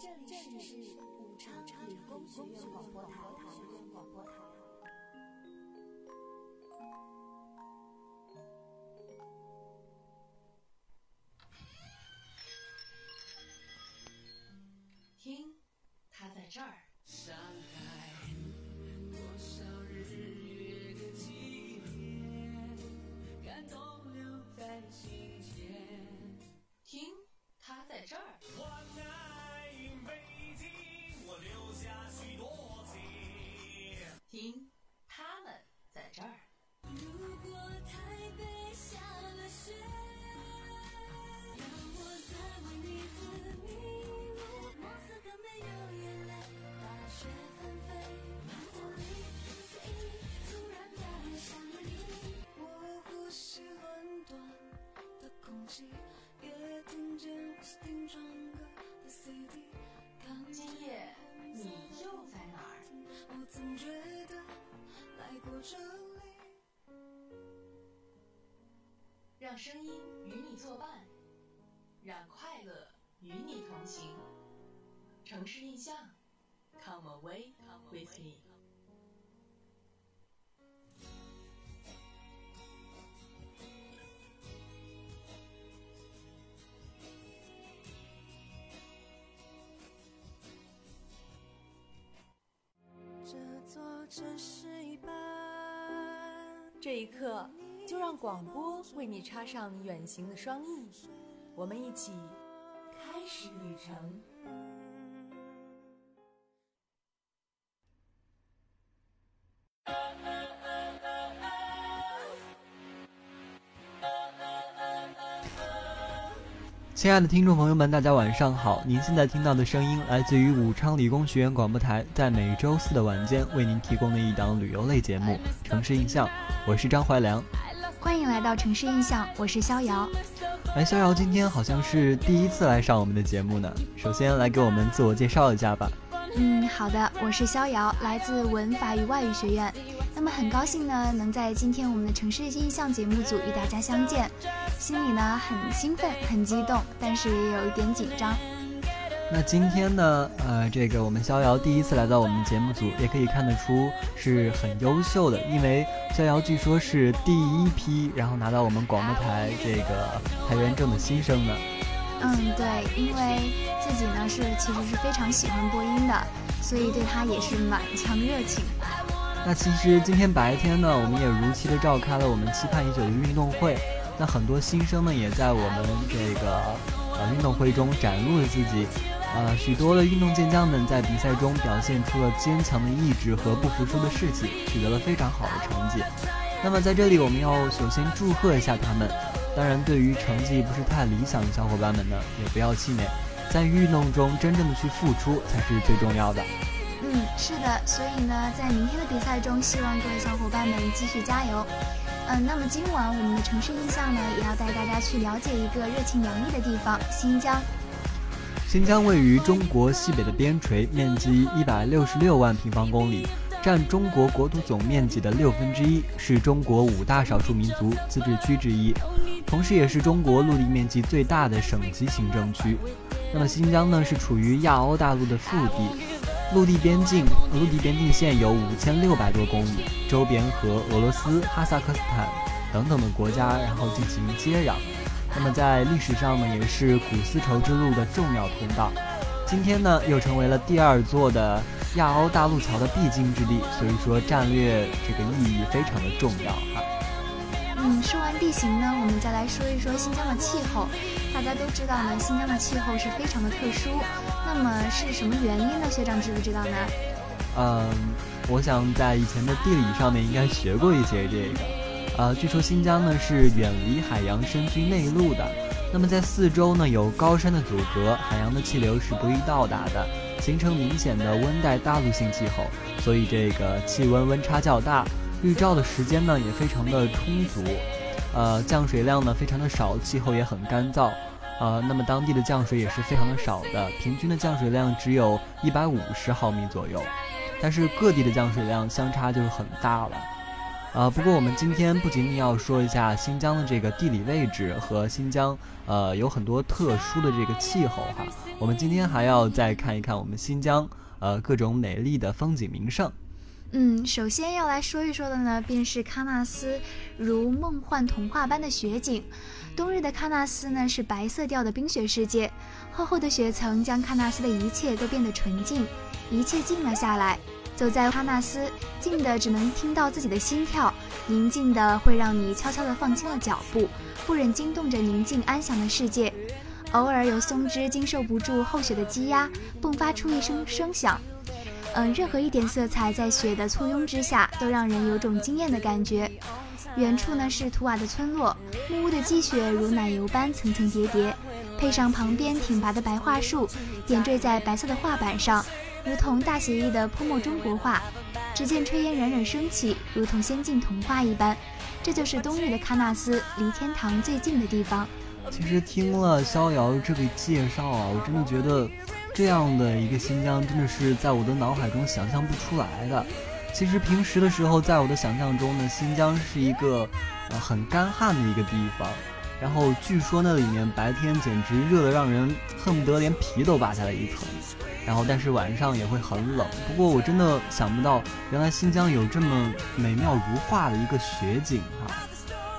这里是武昌理工学院广播台。让声音与你作伴，让快乐与你同行。城市印象，Come away with me。这座城市一半。这一刻，就让广播为你插上远行的双翼，我们一起开始旅程。亲爱的听众朋友们，大家晚上好！您现在听到的声音来自于武昌理工学院广播台，在每周四的晚间为您提供的一档旅游类节目《城市印象》，我是张怀良。欢迎来到城市印象，我是逍遥。哎，逍遥今天好像是第一次来上我们的节目呢。首先来给我们自我介绍一下吧。嗯，好的，我是逍遥，来自文法与外语学院。那么很高兴呢，能在今天我们的城市印象节目组与大家相见，心里呢很兴奋、很激动，但是也有一点紧张。那今天呢，呃，这个我们逍遥第一次来到我们节目组，也可以看得出是很优秀的，因为逍遥据说是第一批然后拿到我们广播台这个台员证的新生呢。嗯，对，因为自己呢是其实是非常喜欢播音的，所以对他也是满腔热情。那其实今天白天呢，我们也如期的召开了我们期盼已久的运动会。那很多新生呢，也在我们这个呃运动会中展露了自己。呃，许多的运动健将们在比赛中表现出了坚强的意志和不服输的士气，取得了非常好的成绩。那么在这里，我们要首先祝贺一下他们。当然，对于成绩不是太理想的小伙伴们呢，也不要气馁，在运动中真正的去付出才是最重要的。嗯，是的，所以呢，在明天的比赛中，希望各位小伙伴们继续加油。嗯，那么今晚我们的城市印象呢，也要带大家去了解一个热情洋溢的地方——新疆。新疆位于中国西北的边陲，面积一百六十六万平方公里，占中国国土总面积的六分之一，是中国五大少数民族自治区之一，同时也是中国陆地面积最大的省级行政区。那么新疆呢，是处于亚欧大陆的腹地，陆地边境陆地边境线有五千六百多公里，周边和俄罗斯、哈萨克斯坦等等的国家然后进行接壤。那么在历史上呢，也是古丝绸之路的重要通道。今天呢，又成为了第二座的亚欧大陆桥的必经之地，所以说战略这个意义非常的重要哈。嗯，说完地形呢，我们再来说一说新疆的气候。大家都知道呢，新疆的气候是非常的特殊。那么是什么原因呢？学长知不知道呢？嗯，我想在以前的地理上面应该学过一些这个。呃，据说新疆呢是远离海洋、深居内陆的，那么在四周呢有高山的阻隔，海洋的气流是不易到达的，形成明显的温带大陆性气候，所以这个气温温差较大，日照的时间呢也非常的充足，呃，降水量呢非常的少，气候也很干燥，呃，那么当地的降水也是非常的少的，平均的降水量只有一百五十毫米左右，但是各地的降水量相差就很大了。啊，不过我们今天不仅仅要说一下新疆的这个地理位置和新疆，呃，有很多特殊的这个气候哈。我们今天还要再看一看我们新疆，呃，各种美丽的风景名胜。嗯，首先要来说一说的呢，便是喀纳斯如梦幻童话般的雪景。冬日的喀纳斯呢，是白色调的冰雪世界，厚厚的雪层将喀纳斯的一切都变得纯净，一切静了下来。走在喀纳斯，静的只能听到自己的心跳，宁静的会让你悄悄地放轻了脚步，不忍惊动着宁静安详的世界。偶尔有松枝经受不住厚雪的积压，迸发出一声声响。嗯，任何一点色彩在雪的簇拥之下，都让人有种惊艳的感觉。远处呢是图瓦的村落，木屋的积雪如奶油般层层叠叠，配上旁边挺拔的白桦树，点缀在白色的画板上。如同大写意的泼墨中国画，只见炊烟冉冉升起，如同仙境童话一般。这就是冬日的喀纳斯，离天堂最近的地方。其实听了逍遥这个介绍啊，我真的觉得这样的一个新疆，真的是在我的脑海中想象不出来的。其实平时的时候，在我的想象中呢，新疆是一个呃很干旱的一个地方。然后据说那里面白天简直热得让人恨不得连皮都扒下来一层。然后，但是晚上也会很冷。不过，我真的想不到，原来新疆有这么美妙如画的一个雪景哈。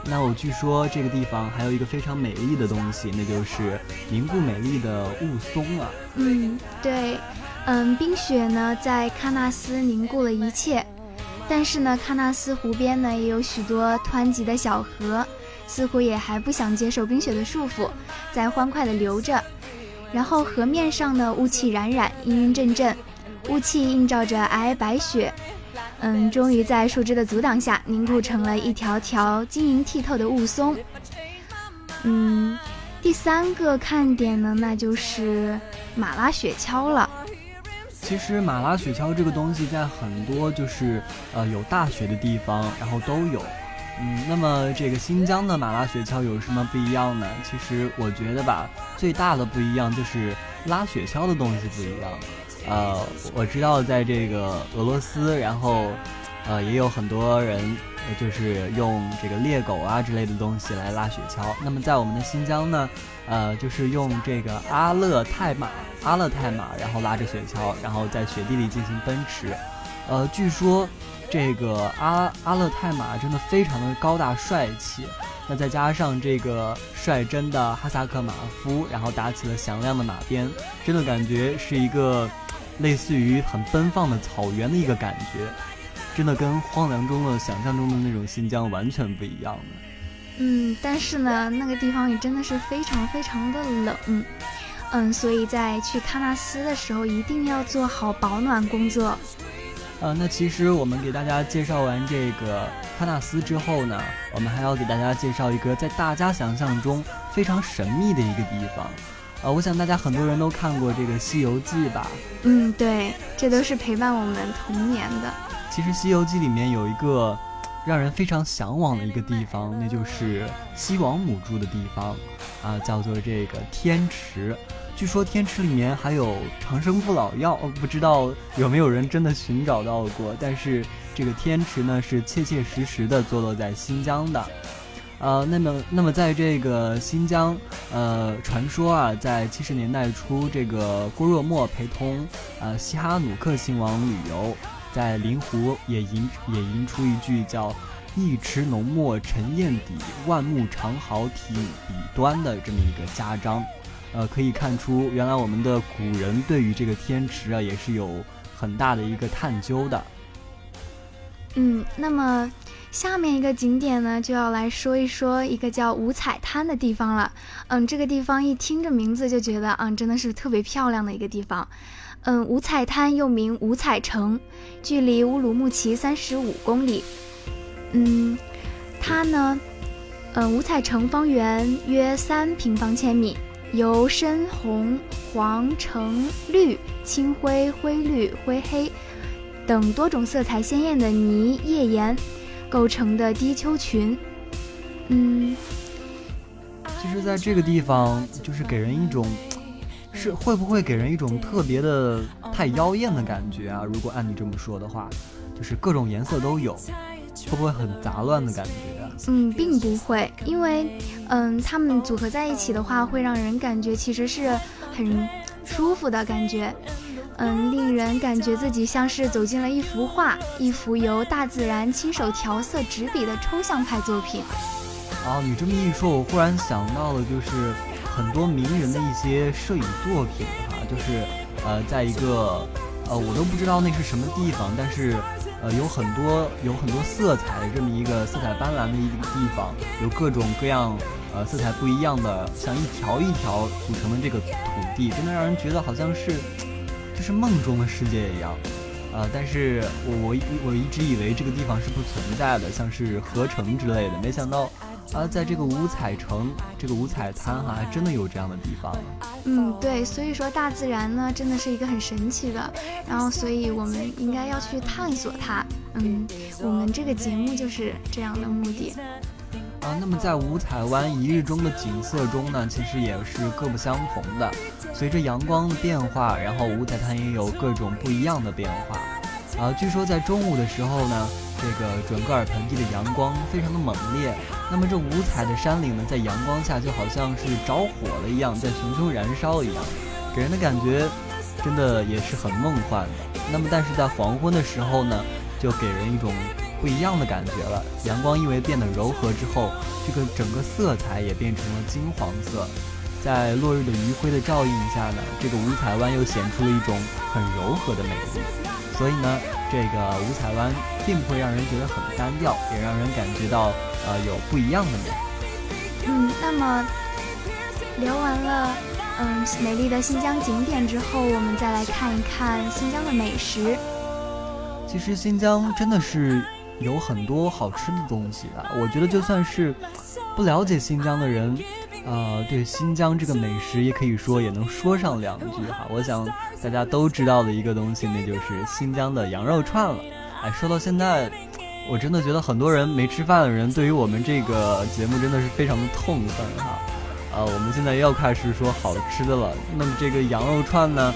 那我据说这个地方还有一个非常美丽的东西，那就是凝固美丽的雾凇啊。嗯，对，嗯，冰雪呢在喀纳斯凝固了一切，但是呢，喀纳斯湖边呢也有许多湍急的小河，似乎也还不想接受冰雪的束缚，在欢快地流着。然后河面上的雾气冉冉，阴阴阵阵，雾气映照着皑皑白雪，嗯，终于在树枝的阻挡下凝固成了一条条晶莹剔透的雾凇。嗯，第三个看点呢，那就是马拉雪橇了。其实马拉雪橇这个东西，在很多就是呃有大雪的地方，然后都有。嗯，那么这个新疆的马拉雪橇有什么不一样呢？其实我觉得吧，最大的不一样就是拉雪橇的东西不一样。呃，我知道在这个俄罗斯，然后呃也有很多人就是用这个猎狗啊之类的东西来拉雪橇。那么在我们的新疆呢，呃就是用这个阿勒泰马，阿勒泰马，然后拉着雪橇，然后在雪地里进行奔驰。呃，据说。这个阿阿勒泰马真的非常的高大帅气，那再加上这个率真的哈萨克马夫，然后打起了响亮的马鞭，真的感觉是一个类似于很奔放的草原的一个感觉，真的跟荒凉中的想象中的那种新疆完全不一样的。嗯，但是呢，那个地方也真的是非常非常的冷，嗯，所以在去喀纳斯的时候一定要做好保暖工作。呃，那其实我们给大家介绍完这个喀纳斯之后呢，我们还要给大家介绍一个在大家想象中非常神秘的一个地方。呃，我想大家很多人都看过这个《西游记》吧？嗯，对，这都是陪伴我们童年的。其实《西游记》里面有一个让人非常向往的一个地方，那就是西王母住的地方，啊，叫做这个天池。据说天池里面还有长生不老药，不知道有没有人真的寻找到过。但是这个天池呢，是切切实实的坐落在新疆的。呃，那么那么在这个新疆，呃，传说啊，在七十年代初，这个郭沫若陪同呃西哈努克亲王旅游，在临湖也吟也吟出一句叫“一池浓墨沉砚底，万木长毫体笔端”的这么一个佳章。呃，可以看出，原来我们的古人对于这个天池啊，也是有很大的一个探究的。嗯，那么下面一个景点呢，就要来说一说一个叫五彩滩的地方了。嗯，这个地方一听这名字就觉得，嗯，真的是特别漂亮的一个地方。嗯，五彩滩又名五彩城，距离乌鲁木齐三十五公里。嗯，它呢，嗯，五彩城方圆约三平方千米。由深红、黄、橙、绿、青灰、灰绿、灰黑等多种色彩鲜艳的泥页岩构成的低丘群。嗯，其实，在这个地方，就是给人一种，是会不会给人一种特别的太妖艳的感觉啊？如果按你这么说的话，就是各种颜色都有。会不会很杂乱的感觉？嗯，并不会，因为嗯，他们组合在一起的话，会让人感觉其实是很舒服的感觉。嗯，令人感觉自己像是走进了一幅画，一幅由大自然亲手调色执笔的抽象派作品。哦，你这么一说，我忽然想到了，就是很多名人的一些摄影作品哈，就是呃，在一个呃，我都不知道那是什么地方，但是呃，有很多有很多色彩的这么一个色彩斑斓的一个地方，有各种各样呃色彩不一样的，像一条一条组成的这个土地，真的让人觉得好像是。就是梦中的世界一样，呃，但是我我我一直以为这个地方是不存在的，像是合成之类的，没想到啊，在这个五彩城，这个五彩滩哈，还真的有这样的地方。嗯，对，所以说大自然呢，真的是一个很神奇的，然后所以我们应该要去探索它。嗯，我们这个节目就是这样的目的。啊，那么在五彩湾一日中的景色中呢，其实也是各不相同的。随着阳光的变化，然后五彩滩也有各种不一样的变化。啊，据说在中午的时候呢，这个准格尔盆地的阳光非常的猛烈。那么这五彩的山岭呢，在阳光下就好像是着火了一样，在熊熊燃烧一样，给人的感觉真的也是很梦幻的。那么但是在黄昏的时候呢，就给人一种。不一样的感觉了，阳光因为变得柔和之后，这个整个色彩也变成了金黄色，在落日的余晖的照映下呢，这个五彩湾又显出了一种很柔和的美丽。所以呢，这个五彩湾并不会让人觉得很单调，也让人感觉到呃有不一样的美。嗯，那么聊完了嗯美丽的新疆景点之后，我们再来看一看新疆的美食。其实新疆真的是。有很多好吃的东西的，我觉得就算是不了解新疆的人，呃，对新疆这个美食也可以说也能说上两句哈。我想大家都知道的一个东西，那就是新疆的羊肉串了。哎，说到现在，我真的觉得很多人没吃饭的人，对于我们这个节目真的是非常的痛恨哈。呃，我们现在又要开始说好吃的了，那么这个羊肉串呢？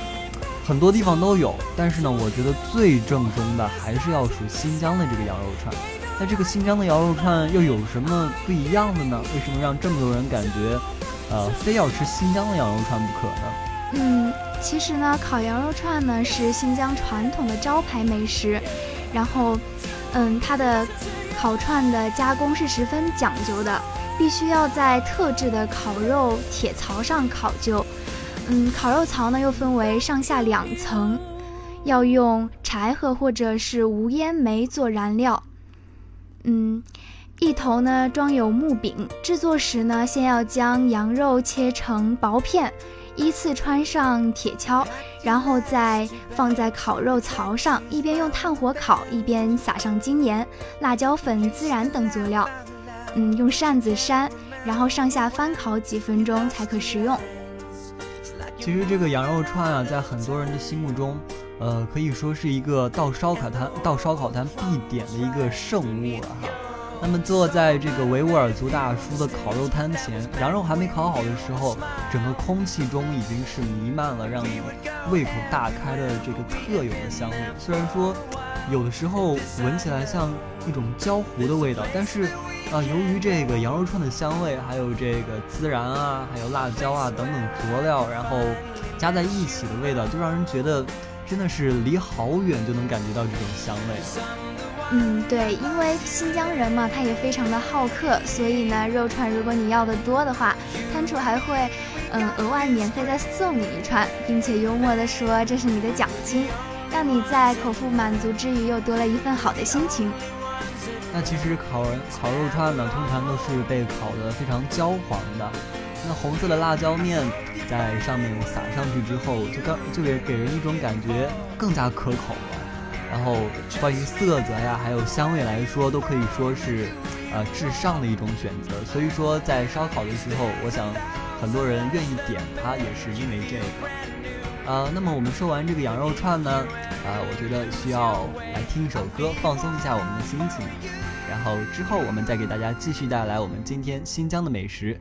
很多地方都有，但是呢，我觉得最正宗的还是要数新疆的这个羊肉串。那这个新疆的羊肉串又有什么不一样的呢？为什么让这么多人感觉，呃，非要吃新疆的羊肉串不可呢？嗯，其实呢，烤羊肉串呢是新疆传统的招牌美食，然后，嗯，它的烤串的加工是十分讲究的，必须要在特制的烤肉铁槽上烤就。嗯，烤肉槽呢又分为上下两层，要用柴禾或者是无烟煤做燃料。嗯，一头呢装有木柄，制作时呢先要将羊肉切成薄片，依次穿上铁锹，然后再放在烤肉槽上，一边用炭火烤，一边撒上精盐、辣椒粉、孜然等佐料。嗯，用扇子扇，然后上下翻烤几分钟才可食用。其实这个羊肉串啊，在很多人的心目中，呃，可以说是一个到烧烤摊到烧烤摊必点的一个圣物了哈。那么坐在这个维吾尔族大叔的烤肉摊前，羊肉还没烤好的时候，整个空气中已经是弥漫了让你胃口大开的这个特有的香味。虽然说有的时候闻起来像一种焦糊的味道，但是。啊，由于这个羊肉串的香味，还有这个孜然啊，还有辣椒啊等等佐料，然后加在一起的味道，就让人觉得真的是离好远就能感觉到这种香味。嗯，对，因为新疆人嘛，他也非常的好客，所以呢，肉串如果你要的多的话，摊主还会嗯额外免费再送你一串，并且幽默的说这是你的奖金，让你在口腹满足之余又多了一份好的心情。那其实烤人烤肉串呢，通常都是被烤得非常焦黄的。那红色的辣椒面在上面撒上去之后，就刚就给给人一种感觉更加可口了。然后关于色泽呀，还有香味来说，都可以说是呃至上的一种选择。所以说在烧烤的时候，我想很多人愿意点它，也是因为这个。呃，那么我们说完这个羊肉串呢，呃，我觉得需要来听一首歌，放松一下我们的心情。然后之后，我们再给大家继续带来我们今天新疆的美食。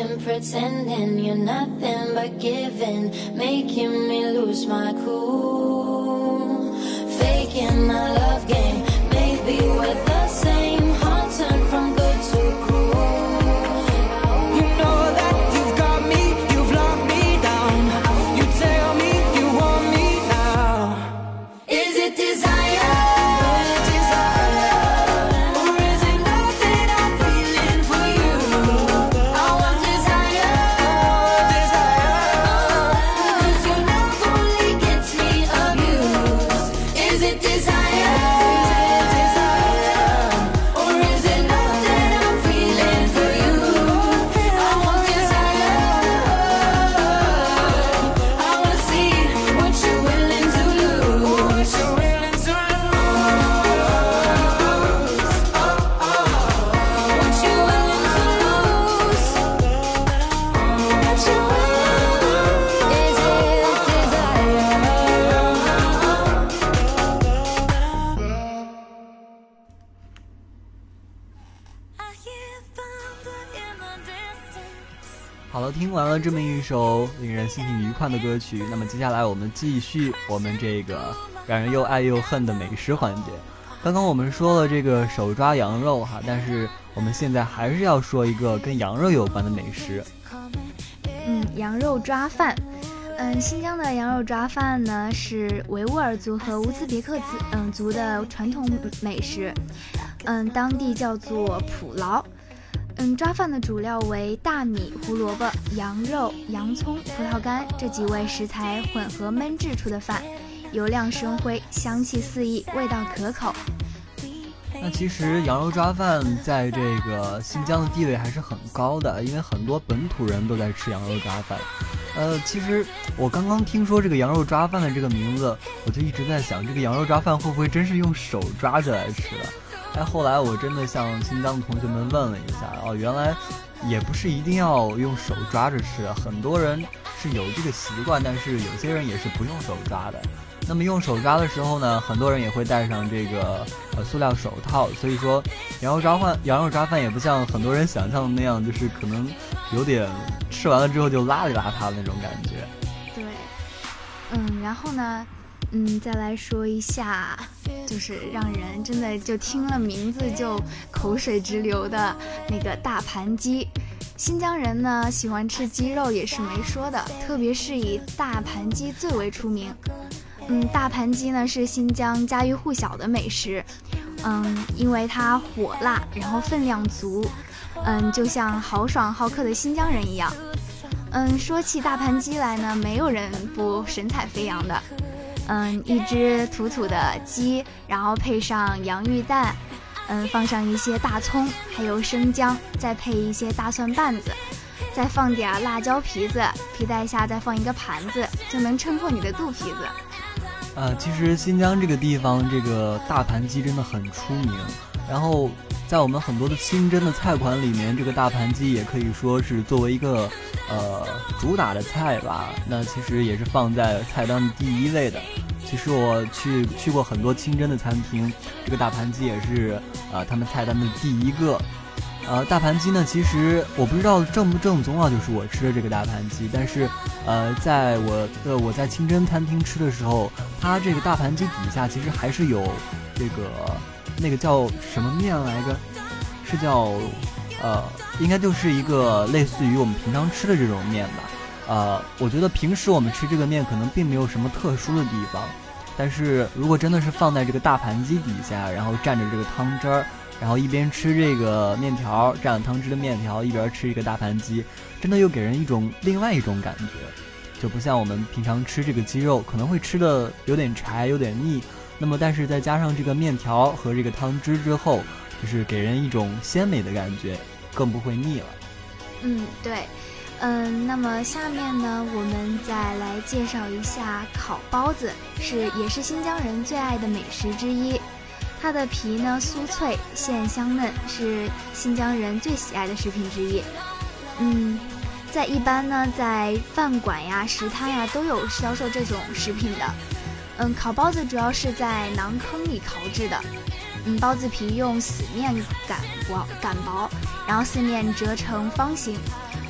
Faking, pretending you're nothing but giving, making me lose my cool. Faking my love game, 首令人心情愉快的歌曲，那么接下来我们继续我们这个让人又爱又恨的美食环节。刚刚我们说了这个手抓羊肉哈，但是我们现在还是要说一个跟羊肉有关的美食。嗯，羊肉抓饭。嗯，新疆的羊肉抓饭呢是维吾尔族和乌兹别克族嗯族的传统美食，嗯，当地叫做普劳。嗯，抓饭的主料为大米、胡萝卜、羊肉、洋葱、葡萄干这几味食材混合焖制出的饭，油亮生辉，香气四溢，味道可口。那其实羊肉抓饭在这个新疆的地位还是很高的，因为很多本土人都在吃羊肉抓饭。呃，其实我刚刚听说这个羊肉抓饭的这个名字，我就一直在想，这个羊肉抓饭会不会真是用手抓着来吃的？哎，后来我真的向新疆的同学们问了一下，哦，原来也不是一定要用手抓着吃，很多人是有这个习惯，但是有些人也是不用手抓的。那么用手抓的时候呢，很多人也会戴上这个呃塑料手套，所以说羊肉抓饭羊肉抓饭也不像很多人想象的那样，就是可能有点吃完了之后就邋里邋遢的那种感觉。对，嗯，然后呢，嗯，再来说一下，就是让人真的就听了名字就口水直流的那个大盘鸡。新疆人呢喜欢吃鸡肉也是没说的，特别是以大盘鸡最为出名。嗯，大盘鸡呢是新疆家喻户晓的美食。嗯，因为它火辣，然后分量足，嗯，就像豪爽好客的新疆人一样。嗯，说起大盘鸡来呢，没有人不神采飞扬的。嗯，一只土土的鸡，然后配上洋芋蛋，嗯，放上一些大葱，还有生姜，再配一些大蒜瓣子，再放点辣椒皮子，皮带下再放一个盘子，就能撑破你的肚皮子。呃，其实新疆这个地方，这个大盘鸡真的很出名。然后，在我们很多的清真的菜款里面，这个大盘鸡也可以说是作为一个呃主打的菜吧。那其实也是放在菜单的第一位的。其实我去去过很多清真的餐厅，这个大盘鸡也是呃他们菜单的第一个。呃，大盘鸡呢，其实我不知道正不正宗啊，就是我吃的这个大盘鸡，但是，呃，在我的我在清真餐厅吃的时候，它这个大盘鸡底下其实还是有这个那个叫什么面来着？是叫呃，应该就是一个类似于我们平常吃的这种面吧。呃，我觉得平时我们吃这个面可能并没有什么特殊的地方，但是如果真的是放在这个大盘鸡底下，然后蘸着这个汤汁儿。然后一边吃这个面条蘸了汤汁的面条，一边吃一个大盘鸡，真的又给人一种另外一种感觉，就不像我们平常吃这个鸡肉可能会吃的有点柴、有点腻。那么，但是再加上这个面条和这个汤汁之后，就是给人一种鲜美的感觉，更不会腻了。嗯，对，嗯，那么下面呢，我们再来介绍一下烤包子，是也是新疆人最爱的美食之一。它的皮呢酥脆，馅香嫩，是新疆人最喜爱的食品之一。嗯，在一般呢，在饭馆呀、食摊呀都有销售这种食品的。嗯，烤包子主要是在馕坑里烤制的。嗯，包子皮用死面擀薄擀薄，然后四面折成方形，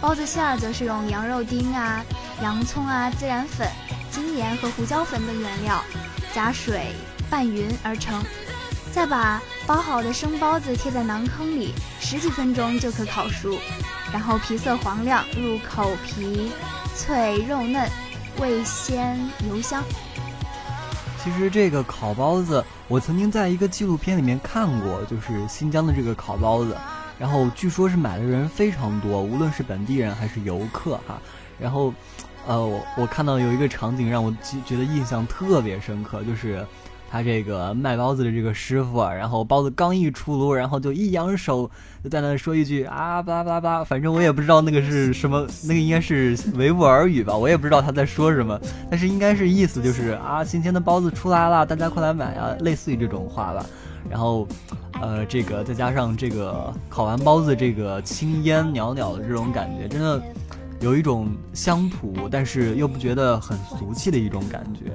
包子馅儿则是用羊肉丁啊、洋葱啊、孜然粉、精盐和胡椒粉等原料，加水拌匀而成。再把包好的生包子贴在馕坑里，十几分钟就可烤熟，然后皮色黄亮，入口皮脆肉嫩，味鲜油香。其实这个烤包子，我曾经在一个纪录片里面看过，就是新疆的这个烤包子，然后据说是买的人非常多，无论是本地人还是游客哈。然后，呃，我我看到有一个场景让我觉得印象特别深刻，就是。他这个卖包子的这个师傅，然后包子刚一出炉，然后就一扬手，就在那说一句啊巴拉巴拉巴拉，反正我也不知道那个是 什么，那个应该是维吾尔语吧，我也不知道他在说什么，但是应该是意思就是啊新鲜的包子出来了，大家快来买啊，类似于这种话吧。然后，呃，这个再加上这个烤完包子这个青烟袅袅的这种感觉，真的有一种乡土，但是又不觉得很俗气的一种感觉。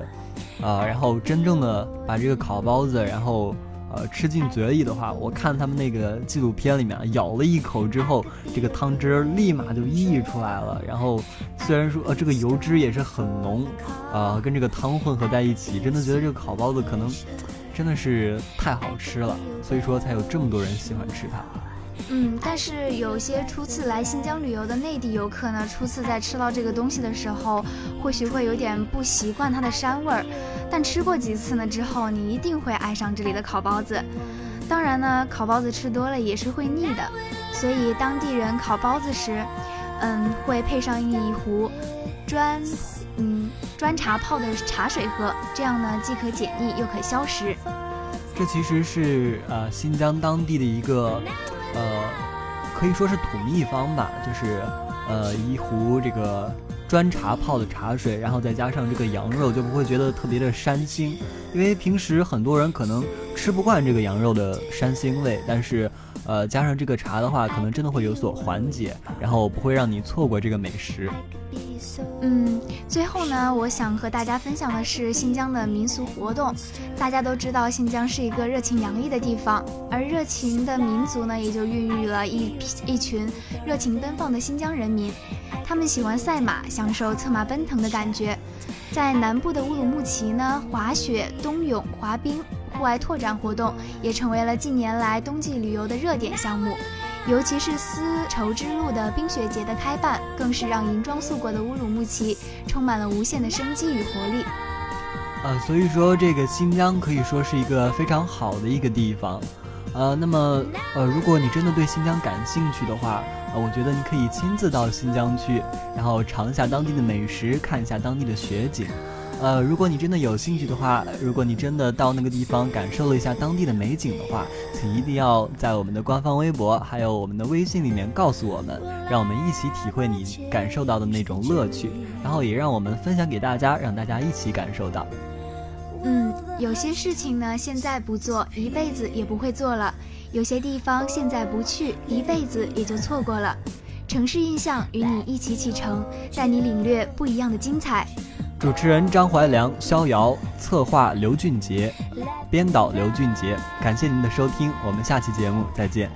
啊，然后真正的把这个烤包子，然后呃吃进嘴里的话，我看他们那个纪录片里面，咬了一口之后，这个汤汁立马就溢出来了。然后虽然说呃这个油脂也是很浓，啊跟这个汤混合在一起，真的觉得这个烤包子可能真的是太好吃了，所以说才有这么多人喜欢吃它。嗯，但是有些初次来新疆旅游的内地游客呢，初次在吃到这个东西的时候，或许会有点不习惯它的膻味儿。但吃过几次呢之后，你一定会爱上这里的烤包子。当然呢，烤包子吃多了也是会腻的，所以当地人烤包子时，嗯，会配上一壶砖嗯砖茶泡的茶水喝，这样呢既可解腻又可消食。这其实是呃新疆当地的一个。呃，可以说是土秘方吧，就是呃一壶这个砖茶泡的茶水，然后再加上这个羊肉，就不会觉得特别的膻腥。因为平时很多人可能吃不惯这个羊肉的膻腥味，但是呃加上这个茶的话，可能真的会有所缓解，然后不会让你错过这个美食。嗯，最后呢，我想和大家分享的是新疆的民俗活动。大家都知道，新疆是一个热情洋溢的地方，而热情的民族呢，也就孕育了一一群热情奔放的新疆人民。他们喜欢赛马，享受策马奔腾的感觉。在南部的乌鲁木齐呢，滑雪、冬泳、滑冰、户外拓展活动也成为了近年来冬季旅游的热点项目。尤其是丝绸之路的冰雪节的开办，更是让银装素裹的乌鲁木齐充满了无限的生机与活力。呃，所以说这个新疆可以说是一个非常好的一个地方。呃，那么呃，如果你真的对新疆感兴趣的话，呃，我觉得你可以亲自到新疆去，然后尝一下当地的美食，看一下当地的雪景。呃，如果你真的有兴趣的话，如果你真的到那个地方感受了一下当地的美景的话，请一定要在我们的官方微博还有我们的微信里面告诉我们，让我们一起体会你感受到的那种乐趣，然后也让我们分享给大家，让大家一起感受到。嗯，有些事情呢，现在不做，一辈子也不会做了；有些地方现在不去，一辈子也就错过了。城市印象与你一起启程，带你领略不一样的精彩。主持人张怀良、逍遥，策划刘俊杰，编导刘俊杰。感谢您的收听，我们下期节目再见。